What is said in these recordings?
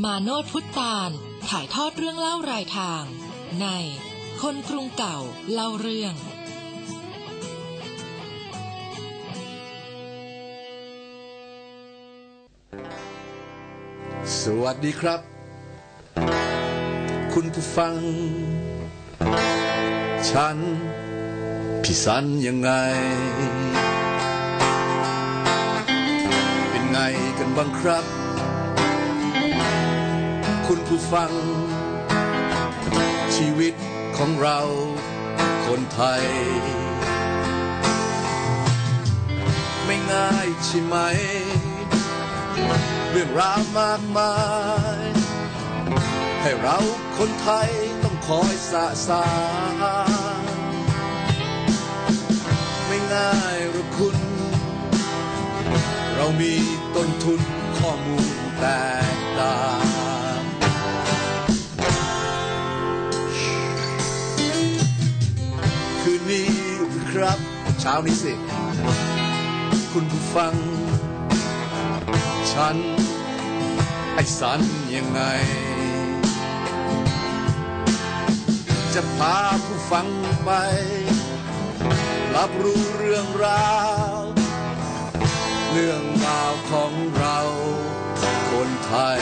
มาโนดพุทธาลถ่ายทอดเรื่องเล่ารายทาง ใน คนกรุงเก่าเล่าเรื่อง สวัสดีครับ คุณผู้ฟัง ฉันพี่สันยังไง เป็นไงกันบ้างครับ คุณผู้ฟัง ชีวิตของเราคนไทย ไม่ง่ายใช่ไหม เรื่องราวมากมาย ให้เราคนไทยต้องคอยสะสางไม่ง่ายหรอกคุณ เรามีต้นทุนข้อมูลแตกต่าง รับ เช้านี้สิ คุณผู้ฟัง ฉัน ไอสันยังไง จะพาผู้ฟังไป รับรู้เรื่องราว เรื่องราวของเราคนไทย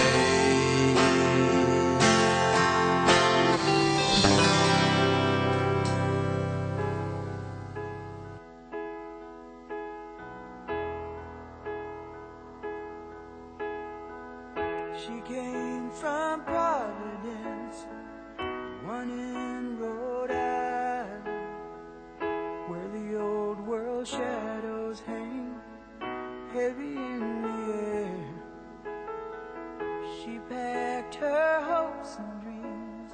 shadows hang heavy in the air. She packed her hopes and dreams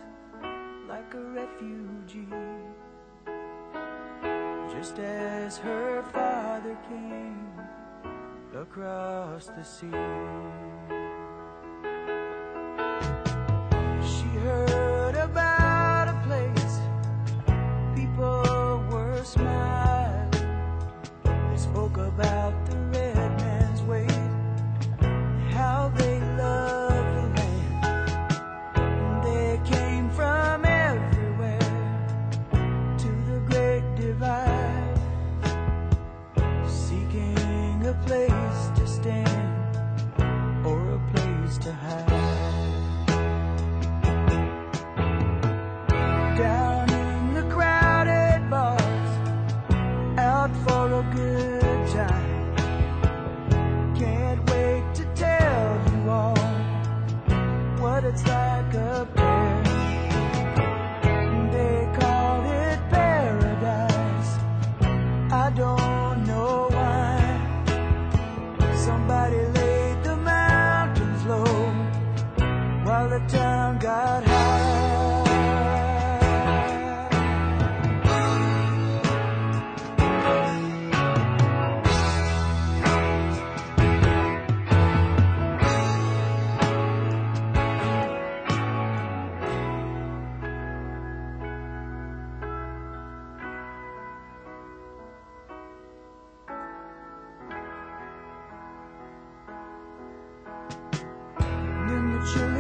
like a refugee, just as her father came across the sea. watching.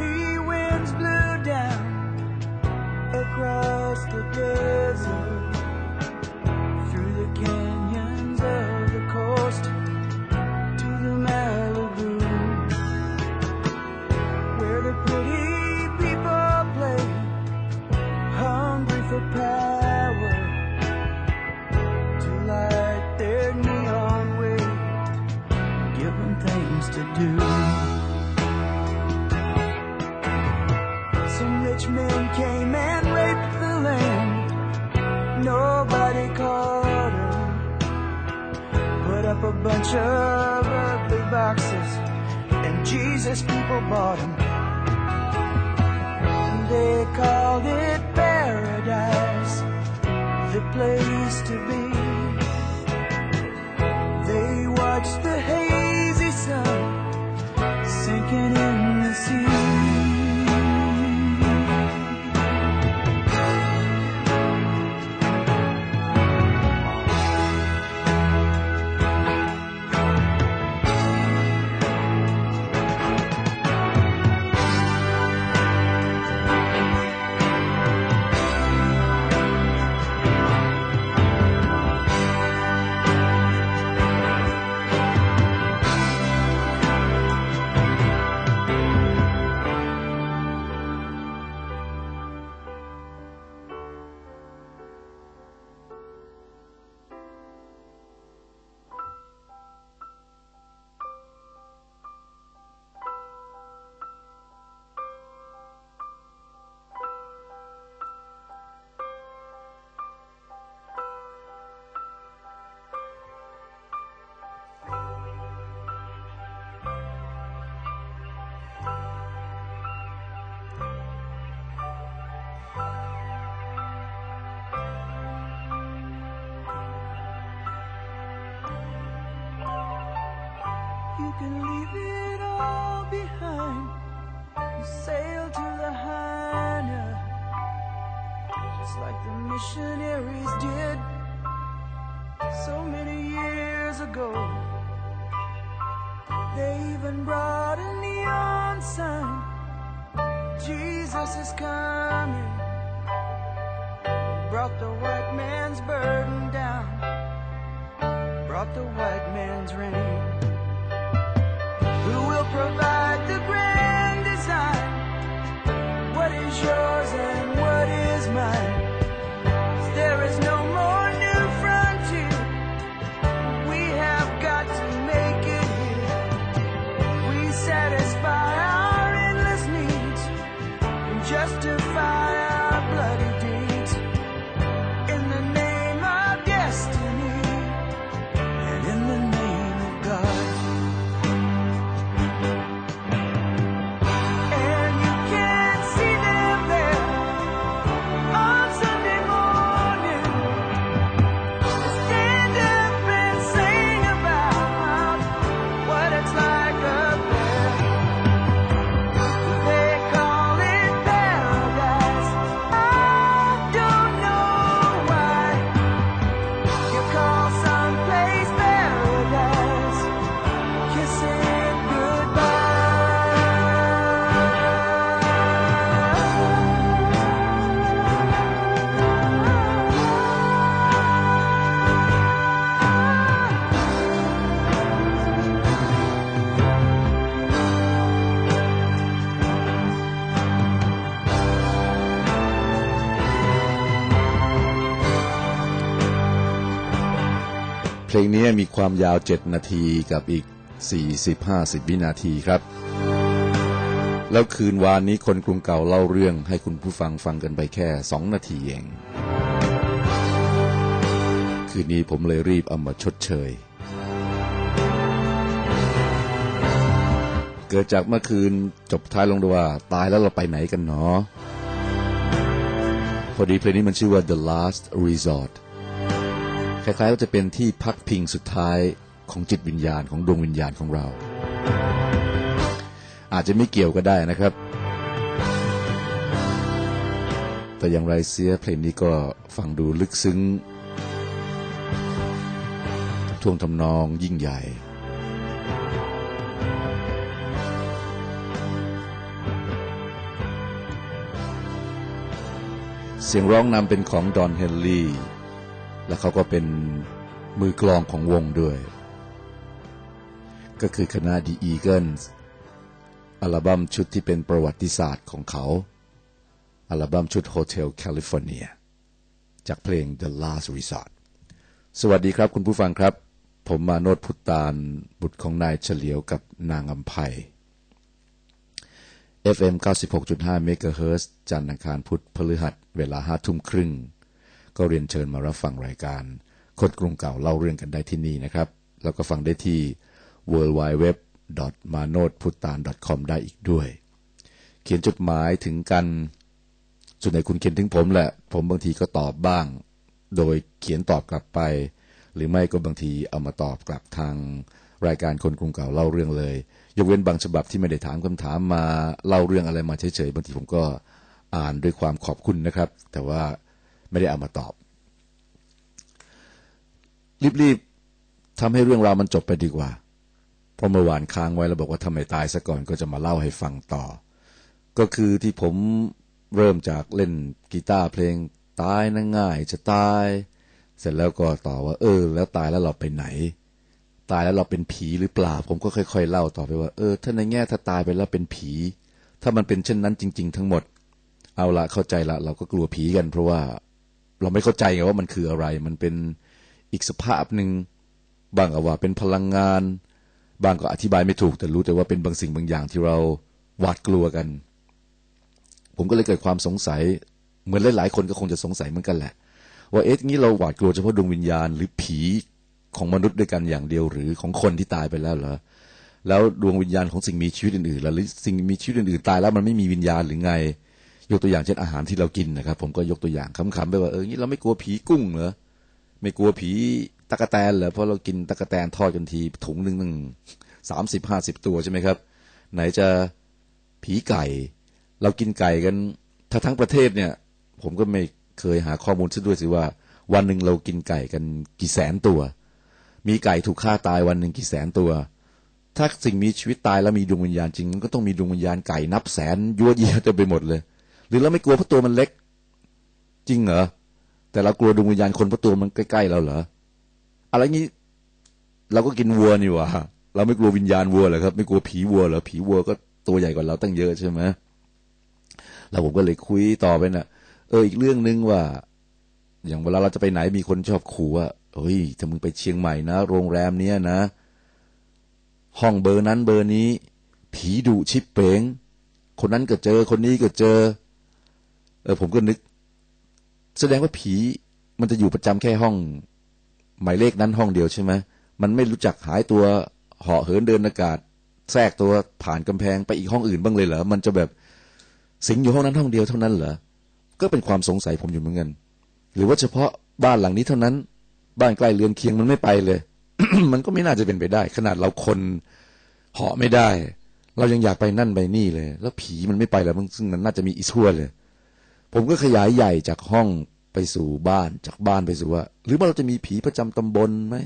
Behind. You sail to the Hina, just like the missionaries did so many years ago. They even brought a neon sign. Jesus is coming. Brought the white man's burden down. Brought the white man's rain. Who will provide the grand design? What is yours and what is mine? ลงนี้มีความยาว 7 นาทีกับอีก 40-50 วินาทีครับ แล้วคืนวานนี้คนกรุงเก่าเล่าเรื่องให้คุณผู้ฟังฟังกันไปแค่ 2 นาทีเอง คืนนี้ผมเลยรีบเอามาชดเชย เกิดจากเมื่อคืนจบท้ายลงด้วยว่า ตายแล้วเราไปไหนกันเนาะพอดีเพลงนี้มันชื่อว่า The Last Resort คล้ายๆว่าจะเป็นที่พักพิงสุดท้ายของจิตวิญญาณของดวงวิญญาณของเรา อาจจะไม่เกี่ยวก็ได้นะครับ แต่อย่างไรเสียเพลงนี้ก็ฟังดูลึกซึ้งท่วงทำนองยิ่งใหญ่เสียงร้องนำเป็นของดอนเฮนลีย์ และเขาก็เป็นมือกลองของวงด้วย ก็คือคณะ The Eagles อัลบั้มชุดที่เป็นประวัติศาสตร์ของเขา อัลบั้มชุด Hotel California จากเพลง The Last Resort สวัสดีครับคุณผู้ฟังครับ ผมมาโนดพุตตานบุตรของนายเฉลียวกับนางอัมภัย FM 96.5เมกะเฮิรตซ์จันทร์อังคารพุธพฤหัส เวลาห้าทุ่มครึ่ง ก็เรียนเชิญมารับฟังรายการคนกรุงเก่าเล่าเรื่องกันได้ที่นี่นะครับ แล้วก็ฟังได้ที่ w w w m a n o t p u t a n com ได้อีกด้วย เขียนจดหมายถึงกัน ส่วนใหญ่คุณเขียนถึงผมแหละ ผมบางทีก็ตอบบ้าง โดยเขียนตอบกลับไป หรือไม่ก็บางทีเอามาตอบกลับทางรายการคนกรุงเก่าเล่าเรื่องเลย ยกเว้นบางฉบับที่ไม่ได้ถามคำถามมาเล่าเรื่องอะไรมาเฉยๆบางทีผมก็อ่านด้วยความขอบคุณนะครับ แต่ว่า ไม่ได้เอามาตอบ รีบๆทำให้เรื่องราวมันจบไปดีกว่า เพราะเมื่อวานค้างไว้แล้วบอกว่าทำไมตายซะก่อนก็จะมาเล่าให้ฟังต่อ ก็คือที่ผมเริ่มจากเล่นกีตาร์เพลงตายนะง่ายจะตาย เสร็จแล้วก็ต่อว่า เออ แล้วตายแล้วเราไปไหน ตายแล้วเราเป็นผีหรือเปล่า ผมก็ค่อยๆเล่าต่อไปว่า เออ ถ้าในแง่ถ้าตายไปแล้วเป็นผี ถ้ามันเป็นเช่นนั้นจริง ๆ ทั้งหมด เอาละเข้าใจละ เราก็กลัวผีกันเพราะว่า เราไม่เข้าใจไงว่ามันคืออะไร มันเป็นอีกสภาพหนึ่งบางก็ว่าเป็นพลังงาน บางก็อธิบายไม่ถูก แต่รู้แต่ว่าเป็นบางสิ่งบางอย่างที่เราหวาดกลัวกัน ผมก็เลยเกิดความสงสัย เหมือนหลาย ๆ คนก็คงจะสงสัยเหมือนกันแหละ ว่าเอ๊ะงี้เราหวาดกลัวเฉพาะดวงวิญญาณ หรือผีของมนุษย์ด้วยกันอย่างเดียว หรือของคนที่ตายไปแล้วเหรอแล้วดวงวิญญาณของสิ่งมีชีวิตอื่นๆหรือสิ่งมีชีวิตอื่นๆตายแล้วมันไม่มีวิญญาณหรือไง ยกตัวอย่างเช่นอาหารที่เรากินนะครับ ผมก็ยกตัวอย่างขำๆไปว่าเอองี้เราไม่กลัวผีกุ้งเหรอไม่กลัวผีตะกแตนเหรอเพราะเรากินตะกแตนทอดกันทีถุงหนึ่งหนึ่งสามสิบห้าสิบตัวใช่ไหมครับ ไหนจะผีไก่ เรากินไก่กันถ้าทั้งประเทศเนี่ย ผมก็ไม่เคยหาข้อมูลซะด้วยสิว่า วันหนึ่งเรากินไก่กันกี่แสนตัว มีไก่ถูกฆ่าตายวันหนึ่งกี่แสนตัว ถ้าสิ่งมีชีวิตตายแล้วมีดวงวิญญาณจริงมันก็ต้องมีดวงวิญญาณไก่นับแสนยั่วเยียเต็มไปหมดเลย หรือเราไม่กลัวเพราะตัวมันเล็ก จริงเหรอแต่เรากลัวดวงวิญญาณคนเพราะตัวมันใกล้ๆเราเหรออะไรงี้ เราก็กินวัวนี่หว่าเราไม่กลัววิญญาณวัวเหรอครับ ไม่กลัวผีวัวเหรอผีวัวก็ตัวใหญ่กว่าเราตั้งเยอะใช่ไหมแล้วผมก็เลยคุยต่อไปน่ะ เอออีกเรื่องนึงว่า อย่างเวลาเราจะไปไหนมีคนชอบขู่ว่าเฮ้ยถ้ามึงไปเชียงใหม่นะโรงแรมเนี้ยนะ ห้องเบอร์นั้นเบอร์นี้ ผีดุชิบเป๋งคนนั้นก็เจอคนนี้ก็เจอ เออผมก็นึก แสดงว่าผีมันจะอยู่ประจำแค่ห้อง หมายเลขนั้นห้องเดียวใช่ไหมมันไม่รู้จักหายตัวเหาะเหินเดินอากาศ แทรกตัวผ่านกำแพงไปอีกห้องอื่นบ้างเลยเหรอมันจะแบบสิงอยู่ห้องนั้นห้องเดียวเท่านั้นเหรอก็เป็นความสงสัยผมอยู่เหมือนกันหรือว่าเฉพาะบ้านหลังนี้เท่านั้น บ้านใกล้เรือนเคียงมันไม่ไปเลย มันก็ไม่น่าจะเป็นไปได้ ขนาดเราคนเหาะไม่ได้ เรายังอยากไปนั่นไปนี่เลย แล้วผีมันไม่ไปแล้วซึ่งมันน่าจะมีอีทั่วเลย ผมก็ขยายใหญ่จากห้องไปสู่บ้านจากบ้านไปสู่ว่า หรือว่าเราจะมีผีประจำตำบลไหม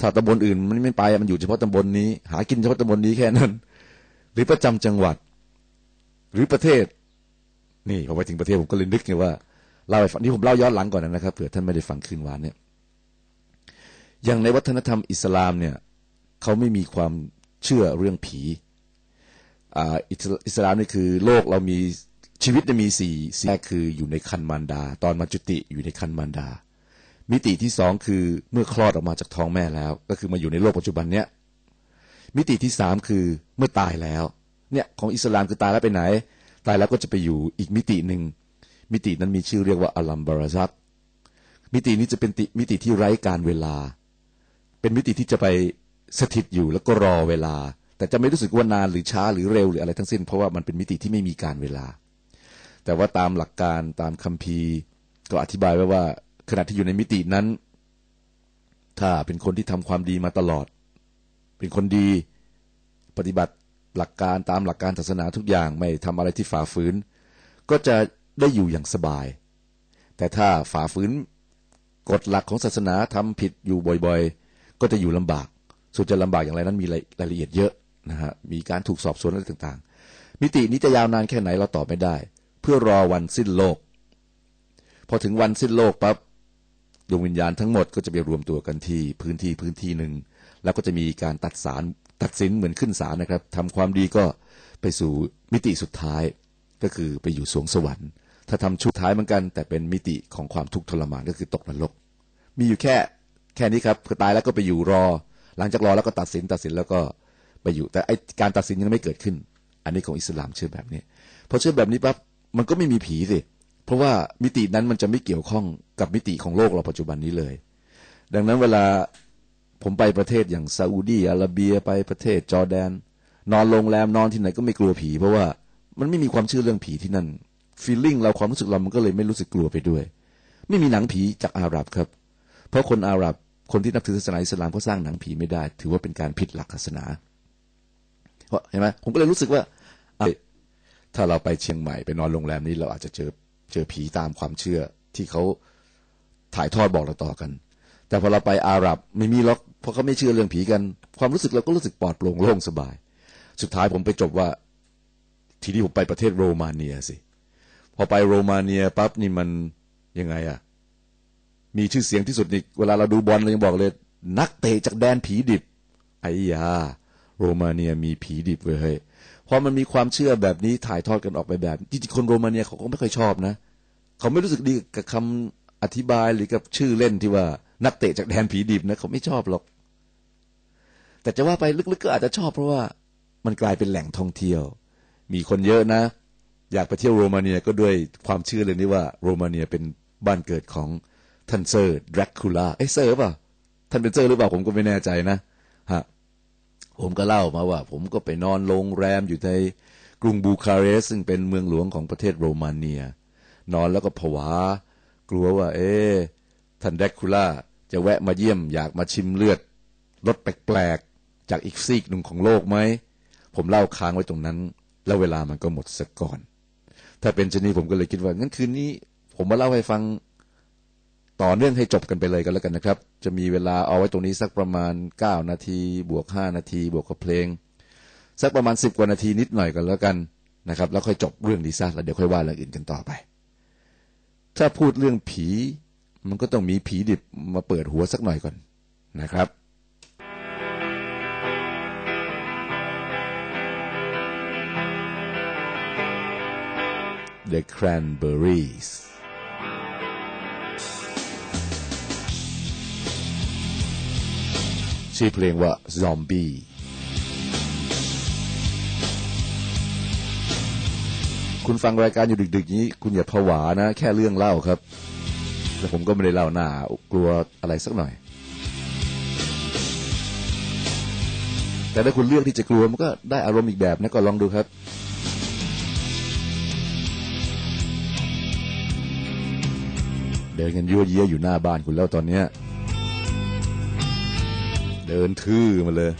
ถ้าตำบลอื่นมันไม่ไปมันอยู่เฉพาะตำบลนี้ หากินเฉพาะตำบลนี้แค่นั้น หรือประจำจังหวัด หรือประเทศ นี่พอไปถึงประเทศผมก็เลยนึกไงว่าเล่าให้ฟังนี่ผมเล่าย้อนหลังก่อนนะครับเผื่อท่านไม่ได้ฟังคืนวานเนี่ยอย่างในวัฒนธรรมอิสลามเนี่ยเขาไม่มีความเชื่อเรื่องผีอ่าอิสลามนี่คือโลกเรามี ชีวิตจะมีสี่สี่แรกคืออยู่ในคันมารดา ตอนมาจุติอยู่ในคันมารดา มิติที่สองคือเมื่อคลอดออกมาจากท้องแม่แล้ว ก็คือมาอยู่ในโลกปัจจุบันเนี้ยมิติที่สามคือเมื่อตายแล้ว เนี่ยของอิสลามคือตายแล้วไปไหน ตายแล้วก็จะไปอยู่อีกมิติหนึ่งมิตินั้นมีชื่อเรียกว่าอัลัมบาราซักมิตินี้จะเป็นมิติที่ไร้การเวลา เป็นมิติที่จะไปสถิตอยู่แล้วก็รอเวลา แต่จะไม่รู้สึกว่านานหรือช้าหรือเร็วหรืออะไรทั้งสิ้น เพราะว่ามันเป็นมิติที่ไม่มีการเวลา แต่ว่าตามหลักการตามคัมภีร์ ก็อธิบายไว้ว่า ขณะที่อยู่ในมิตินั้น ถ้าเป็นคนที่ทำความดีมาตลอด เป็นคนดีปฏิบัติหลักการตามหลักการศาสนาทุกอย่างไม่ทำอะไรที่ฝ่าฝืน ก็จะได้อยู่อย่างสบาย แต่ถ้าฝ่าฝืนกฎหลักของศาสนาทำผิดอยู่บ่อยๆ ก็จะอยู่ลำบากส่วนจะลำบากอย่างไรนั้นมีรายละเอียดเยอะนะฮะมีการถูกสอบสวนอะไรต่างๆ มิตินี้จะยาวนานแค่ไหนเราตอบไม่ได้ เพื่อรอวันสิ้นโลก พอถึงวันสิ้นโลกปั๊บดวงวิญญาณทั้งหมดก็จะไปรวมตัวกันที่พื้นที่พื้นที่หนึ่ง แล้วก็จะมีการตัดสารตัดสินเหมือนขึ้นศาลนะครับทำความดีก็ไปสู่มิติสุดท้ายก็คือไปอยู่สวงสวรรค์ ถ้าทำชุดท้ายเหมือนกัน แต่เป็นมิติของความทุกข์ทรมานก็คือตกนรก มีอยู่แค่แค่นี้ครับคือตายแล้วก็ไปอยู่รอ หลังจากรอแล้วก็ตัดสินตัดสินแล้วก็ไปอยู่ แต่ไอการตัดสินยังไม่เกิดขึ้น อันนี้ของอิสลามเชื่อแบบนี้พอเชื่อแบบนี้ปั๊บ มันก็ไม่มีผีสิ เพราะว่ามิตินั้นมันจะไม่เกี่ยวข้องกับมิติของโลกเราปัจจุบันนี้เลย ดังนั้นเวลาผมไปประเทศอย่างซาอุดีอาระเบียไปประเทศจอร์แดน นอนโรงแรมนอนที่ไหนก็ไม่กลัวผี เพราะว่ามันไม่มีความเชื่อเรื่องผีที่นั่นฟีลลิ่งเราความรู้สึกเรามันก็เลยไม่รู้สึกกลัวไปด้วย ไม่มีหนังผีจากอาหรับครับ เพราะคนอาหรับคนที่นับถือศาสนาอิสลามก็สร้างหนังผีไม่ได้ ถือว่าเป็นการผิดหลักศาสนาเห็นไหมผมก็เลยรู้สึกว่า ถ้าเราไปเชียงใหม่ไปนอนโรงแรมนี้เราอาจจะเจอเจอผีตามความเชื่อที่เขาถ่ายทอดบอกเราต่อกัน แต่พอเราไปอาหรับไม่มีหรอกเพราะเขาไม่เชื่อเรื่องผีกัน ความรู้สึกเราก็รู้สึกปลอดโปร่งโล่งสบาย สุดท้ายผมไปจบว่า ทีนี้ผมไปประเทศโรมาเนียสิพอไปโรมาเนียปั๊บนี่มันยังไงอะมีชื่อเสียงที่สุดนี่เวลาเราดูบอลเรายังบอกเลย นักเตะจากแดนผีดิบไอ้ยาโรมาเนียมีผีดิบเว้ย พอมันมีความเชื่อแบบนี้ถ่ายทอดกันออกไปแบบจริงๆคนโรมาเนียเขาก็ไม่ค่อยชอบนะ เขาไม่รู้สึกดีกับคำอธิบายหรือกับชื่อเล่นที่ว่านักเตะจากแดนผีดิบนะเขาไม่ชอบหรอก แต่จะว่าไปลึกๆก็อาจจะชอบเพราะว่ามันกลายเป็นแหล่งท่องเที่ยว มีคนเยอะนะ อยากไปเที่ยวโรมาเนียก็ด้วยความเชื่อเลยนี้ว่าโรมาเนียเป็นบ้านเกิดของท่านเซอร์ดรากูล่าเอ้เซอร์ป่ะท่านเป็นเซอร์หรือเปล่าผมก็ไม่แน่ใจนะฮะ ผมก็เล่ามาว่า ผมก็ไปนอนโรงแรมอยู่ในกรุงบูคาเรสต์ซึ่งเป็นเมืองหลวงของประเทศโรมาเนีย นอนแล้วก็ผวา กลัวว่า เอ๊ท่านแดกคูล่าจะแวะมาเยี่ยมอยากมาชิมเลือดรสแปลกๆ จากอีกซีกหนึ่งของโลกไหม ผมเล่าค้างไว้ตรงนั้น แล้วเวลามันก็หมดซะก่อน ถ้าเป็นเช่นนี้ผมก็เลยคิดว่างั้นคืนนี้ ผมมาเล่าให้ฟัง ต่อเนื่องให้จบกันไปเลยกันแล้วกันนะครับ จะมีเวลาเอาไว้ตรงนี้สักประมาณ 9 นาที บวก 5 นาที บวกกับเพลง สักประมาณ 10 กว่านาทีนิดหน่อยกันแล้วกันนะครับ แล้วค่อยจบเรื่องนี้ซะแล้วเดี๋ยวค่อยว่าเรื่องอื่นกันต่อไป ถ้าพูดเรื่องผี มันก็ต้องมีผีดิบมาเปิดหัวสักหน่อยก่อนนะครับ The Cranberries ชื่อเพลงว่า Zombie คุณฟังรายการอยู่ดึกๆนี้ คุณอย่าผวานะ แค่เรื่องเล่าครับ แต่ผมก็ไม่ได้เล่าหน้ากลัวอะไรสักหน่อย แต่ถ้าคุณเลือกที่จะกลัวมันก็ได้อารมณ์อีกแบบนะก็ลองดูครับเดินกันยั่วเยี้ยอยู่หน้าบ้านคุณแล้วตอนเนี้ย เดินทื่อมาเลย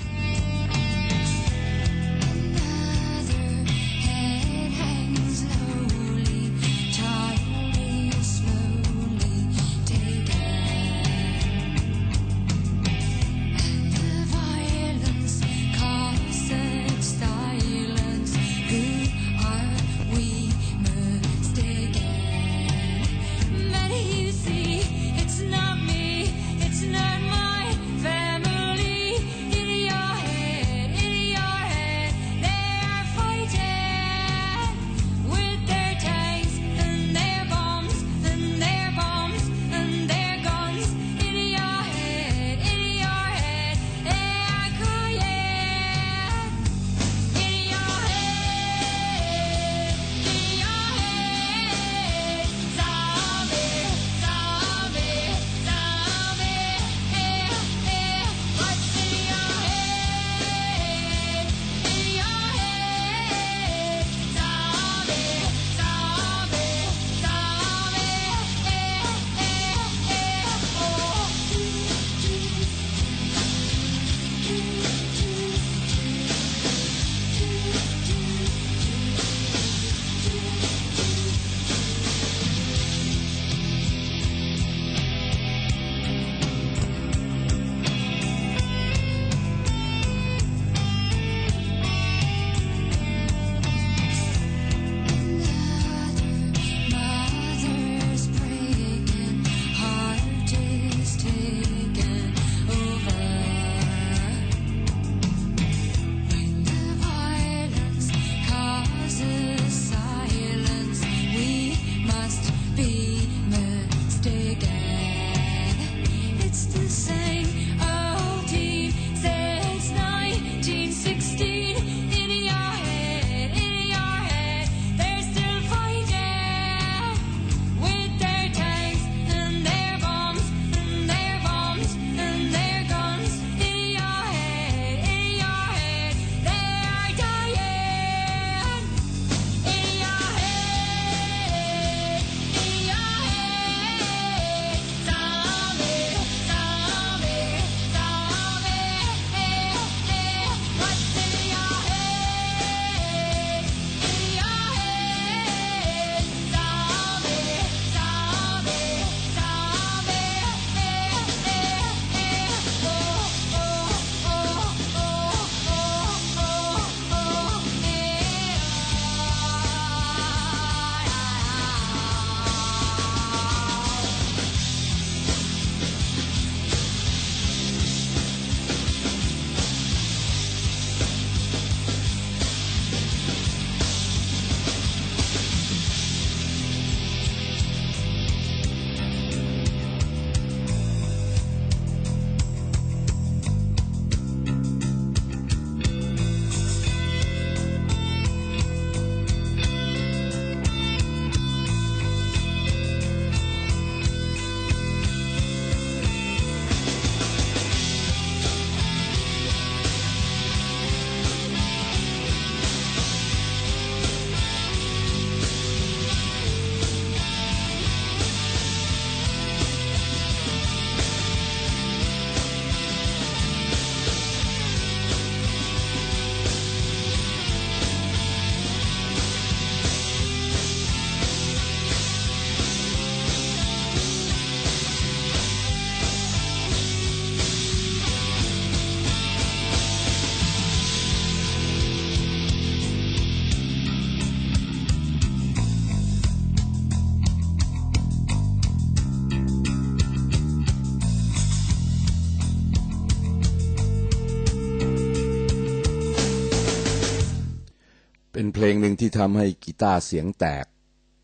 ที่ทำให้กีตาร์เสียงแตก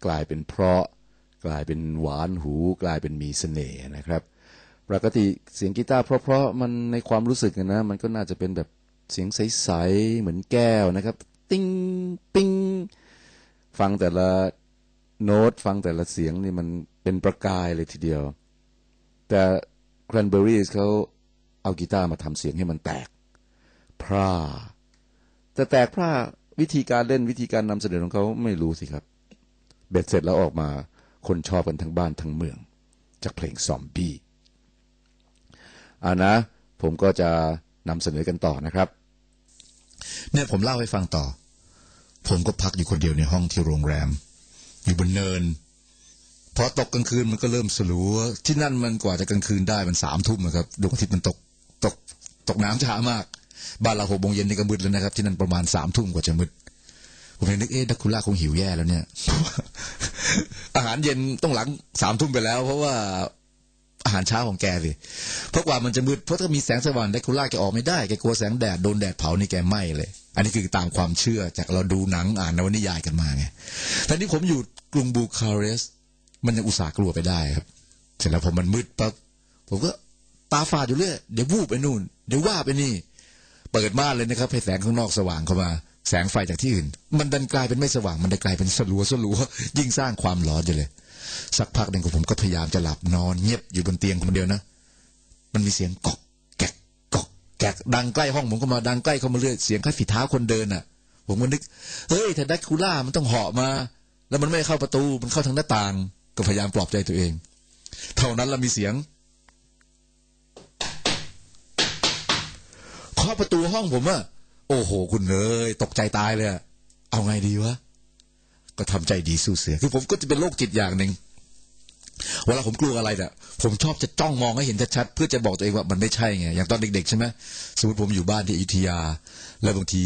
กลายเป็นเพราะ กลายเป็นหวานหู กลายเป็นมีเสน่ห์นะครับปกติเสียงกีตาร์เพราะๆมันในความรู้สึกนะ มันก็น่าจะเป็นแบบเสียงใสๆเหมือนแก้วนะครับ ติ้งปิ้งฟังแต่ละโน้ตฟังแต่ละเสียงนี่มันเป็นประกายเลยทีเดียว แต่ Cranberries เขาเอากีตาร์มาทำเสียงให้มันแตก พร่าแต่แตกพร่า วิธีการเล่นวิธีการนำเสนอของเขาไม่รู้สิครับ เบ็ดเสร็จแล้วออกมาคนชอบกันทั้งบ้านทั้งเมือง จากเพลงซอมบี้อ่านะ ผมก็จะนำเสนอกันต่อนะครับ เนี่ยผมเล่าให้ฟังต่อ ผมก็พักอยู่คนเดียวในห้องที่โรงแรม อยู่บนเนินพอตกกลางคืนมันก็เริ่มสลัวที่นั่นมันกว่าจะกลางคืนได้มันสามทุ่มนะครับดวงอาทิตย์มันตกตกตกน้ำช้ามาก บ้านเราหกโมงเย็นนี่ก็มืดแล้วนะครับ ที่นั่นประมาณสามทุ่มกว่าจะมืดผมเลยนึกเอ๊ะดักคุล่าคงหิวแย่แล้วเนี่ย อาหารเย็นต้องหลังสามทุ่มไปแล้ว เพราะว่าอาหารเช้าของแกสิเพราะกว่ามันจะมืดเพราะถ้ามีแสงสว่างดักคุล่าแกออกไม่ได้แกกลัวแสงแดดโดนแดดเผานี่แกไหม้เลย อันนี้คือตามความเชื่อจากเราดูหนังอ่านนวนิยายกันมาไงแต่นี่ผมอยู่กรุงบูคาเรสต์มันยังอุตส่าห์กลัวไปได้ครับ เสร็จแล้วผมมันมืดปั๊บผมก็ตาฝาดอยู่เรื่อยเดี๋ยววูบไปนู่น เดี๋ยวว่าไปนี่ เปิดม่านเลยนะครับให้แสงข้างนอกสว่างเข้ามา แสงไฟจากที่อื่น มันดันกลายเป็นไม่สว่าง มันได้กลายเป็นสลัวสลัวยิ่งสร้างความร้อนอยู่เลย สักพักหนึ่งผมก็พยายามจะหลับนอนเงียบอยู่บนเตียงคนเดียวนะ มันมีเสียงกอกแกกกอกแกกดังใกล้ห้องผมก็มาดังใกล้เข้ามาเรื่อยเสียงคล้ายฝีเท้าคนเดินอะ ผมก็นึกเฮ้ยถ้าแดกคูล่ามันต้องเหาะมา แล้วมันไม่เข้าประตูมันเข้าทางหน้าต่าง ก็พยายามปลอบใจตัวเอง เท่านั้นเรามีเสียง เคาะประตูห้องผมอะโอ้โห คุณเอ้ยตกใจตายเลยอะเอาไงดีวะ ก็ทำใจดีสู้เสือ คือผมก็จะเป็นโรคจิตอย่างหนึ่งเวลาผมกลัวอะไรเนี่ยผมชอบจะจ้องมองให้เห็นชัดๆเพื่อจะบอกตัวเองว่ามันไม่ใช่ไง อย่างตอนเด็ก ๆ ใช่ไหมสมมติผมอยู่บ้านที่อยุธยา แล้วบางที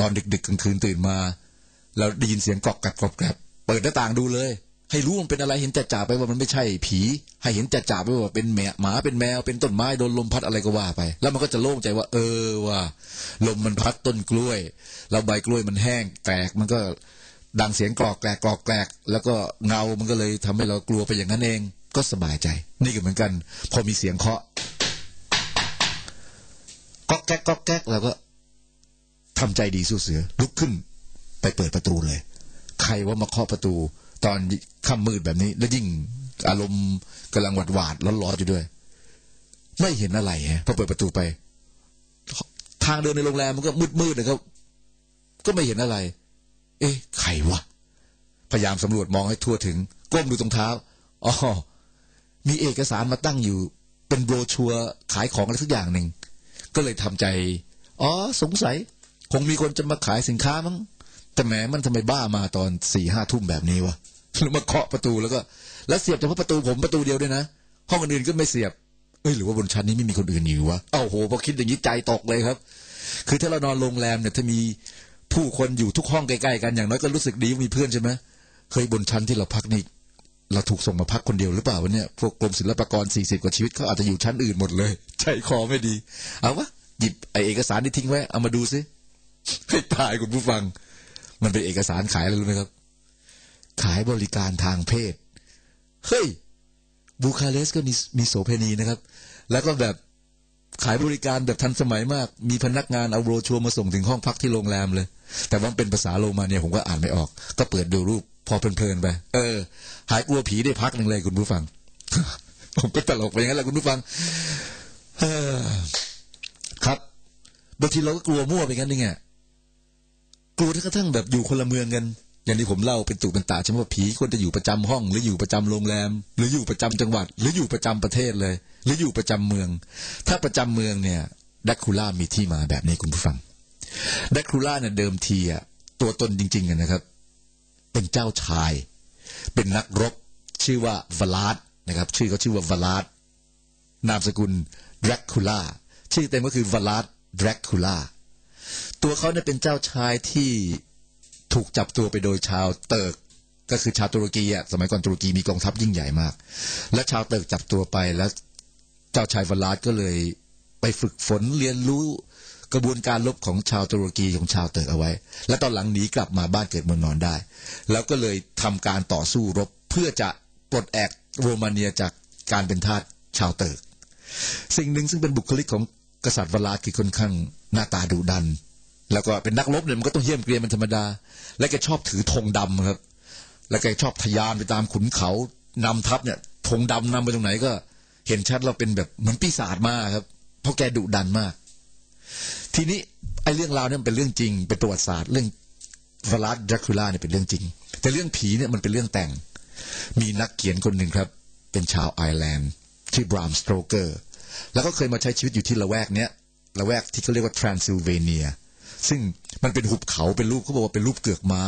ตอนดึกๆกลางคืนตื่นมา เราได้ยินเสียงกรอกแกรบกรอบแกรบเปิดหน้าต่างดูเลย ให้รู้มันเป็นอะไรเห็นจ่าไปว่ามันไม่ใช่ผี ให้เห็นจ่าไปว่าเป็นแมวหมาเป็นแมวเป็นต้นไม้โดนลมพัดอะไรก็ว่าไป แล้วมันก็จะโล่งใจว่า เออว่า ลมมันพัดต้นกล้วยแล้วใบกล้วยมันแห้งแตกมันก็ดังเสียงกรอกแกรกกรอกแกรกแล้วก็เงามันก็เลยทำให้เรากลัวไปอย่างนั้นเอง ก็สบายใจ นี่ก็เหมือนกัน พอมีเสียงเคาะก๊อกแก๊กก๊อกแก๊กเราก็ทำใจดีสู้เสือ ลุกขึ้น ไปเปิดประตูเลย ใครว่ามาเคาะประตู ตอนค่ำมืดแบบนี้ แล้วยิ่งอารมณ์กำลังหวาดหวาดร้อนร้อนๆอยู่ด้วย ไม่เห็นอะไรฮะพอเปิดประตูไป ทางเดินในโรงแรมมันก็มืดมืดๆนะครับ ก็ไม่เห็นอะไร เอ๊ะใครวะพยายามสำรวจมองให้ทั่วถึง ก้มดูตรงเท้าอ๋อมีเอกสารมาตั้งอยู่ เป็นโบรชัวร์ขายของอะไรสักอย่างหนึ่ง ก็เลยทำใจ อ๋อ สงสัย คงมีคนจะมาขายสินค้ามั้งแต่แหมมันทำไมบ้ามาตอนสี่ห้าทุ่มแบบนี้วะ แล้วมาเคาะประตูแล้วก็ แล้วเสียบเฉพาะประตูผมประตูเดียวด้วยนะ ห้องอื่นก็ไม่เสียบ เอ้ยหรือว่าบนชั้นนี้ไม่มีคนอื่นอยู่วะเอ้าโหพอคิดอย่างนี้ใจตกเลยครับ คือถ้าเรานอนโรงแรมเนี่ยถ้ามีผู้คนอยู่ทุกห้องใกล้ๆกันอย่างน้อยก็รู้สึกดีว่ามีเพื่อนใช่ไหมเคยบนชั้นที่เราพักนี่เราถูกส่งมาพักคนเดียวหรือเปล่าวะเนี่ยพวกกรมศิลปากรสี่สิบกว่าชีวิตเขาอาจจะอยู่ชั้นอื่นหมดเลยใจคอไม่ดี เอาวะหยิบไอเอกสารที่ทิ้งไว้เอามาดูซิให้ตายคุณผู้ฟัง มันเป็นเอกสารขายอะไรรู้ไหมครับ ขายบริการทางเพศ เฮ้ย บูคาเรสก็มีมีโสเพณีนะครับ แล้วก็แบบขายบริการแบบทันสมัยมาก มีพนักงานเอาโบรชัวมาส่งถึงห้องพักที่โรงแรมเลย แต่ว่าเป็นภาษาโรมาเนี่ยผมก็อ่านไม่ออก ก็เปิดดูรูปพอเพลินๆไป เออ หายกลัวผีได้พักหนึ่งเลยคุณผู้ฟัง ผมก็ตลกไปอย่างนั้นแหละคุณผู้ฟังออครับ บางทีเราก็กลัวมั่วไปงั้นนี่ไงกลัวที่กระทั่งแบบอยู่คนละเมืองกัน อย่างที่ผมเล่าเป็นตุเป็นตาใช่ไหมว่าผีควรจะอยู่ประจำห้อง หรืออยู่ประจำโรงแรม หรืออยู่ประจำจังหวัด หรืออยู่ประจำประเทศเลย หรืออยู่ประจำเมือง ถ้าประจำเมืองเนี่ยแดร็กคูล่ามีที่มาแบบนี้คุณผู้ฟังแดร็กคูล่าเนี่ยเดิมทีอะตัวตนจริงๆนะครับ เป็นเจ้าชาย เป็นนักรบ ชื่อว่าวลาดนะครับ ชื่อเขาชื่อว่าวลาดนามสกุลแดร็กคูล่าชื่อเต็มก็คือวลาดแดร็กคูล่าตัวเขาเนี่ยเป็นเจ้าชายที่ ถูกจับตัวไปโดยชาวเติร์กก็คือชาวตุรกีอะสมัยก่อนตุรกีมีกองทัพยิ่งใหญ่มาก และชาวเติร์กจับตัวไปแล้วเจ้าชายวลาดก็เลยไปฝึกฝนเรียนรู้กระบวนการรบของชาวตุรกีของชาวเติร์กเอาไว้ และตอนหลังหนีกลับมาบ้านเกิดเมืองนอนได้ แล้วก็เลยทำการต่อสู้รบเพื่อจะปลดแอกโรมาเนียจากการเป็นทาสชาวเติร์กสิ่งหนึ่งซึ่งเป็นบุคลิกของกษัตริย์วลาดคือค่อนข้างหน้าตาดุดัน แล้วก็เป็นนักรบเนี่ยมันก็ต้องเหี้ยมเกรียมเป็นธรรมดา และแกชอบถือธงดำครับ แล้วแกชอบทะยานไปตามขุนเขานำทัพเนี่ยธงดำนำไปตรงไหนก็ เห็นชัดแล้วเป็นแบบเหมือนปีศาจมากครับ เพราะแกดุดันมาก ทีนี้ไอ้เรื่องราวเนี่ยเป็นเรื่องจริง เป็นประวัติศาสตร์เรื่องวลาดแดร็กคูล่าเนี่ยเป็นเรื่องจริง แต่เรื่องผีเนี่ยมันเป็นเรื่องแต่ง มีนักเขียนคนหนึ่งครับ เป็นชาวไอร์แลนด์ชื่อบรามสโตกเกอร์แล้วก็เคยมาใช้ชีวิตอยู่ที่ละแวกเนี้ยละแวกที่เขาเรียกว่าทรานซิลเวเนีย ซึ่งมันเป็นหุบเขาเป็นรูปเขาบอกว่าเป็นรูปเกือกม้า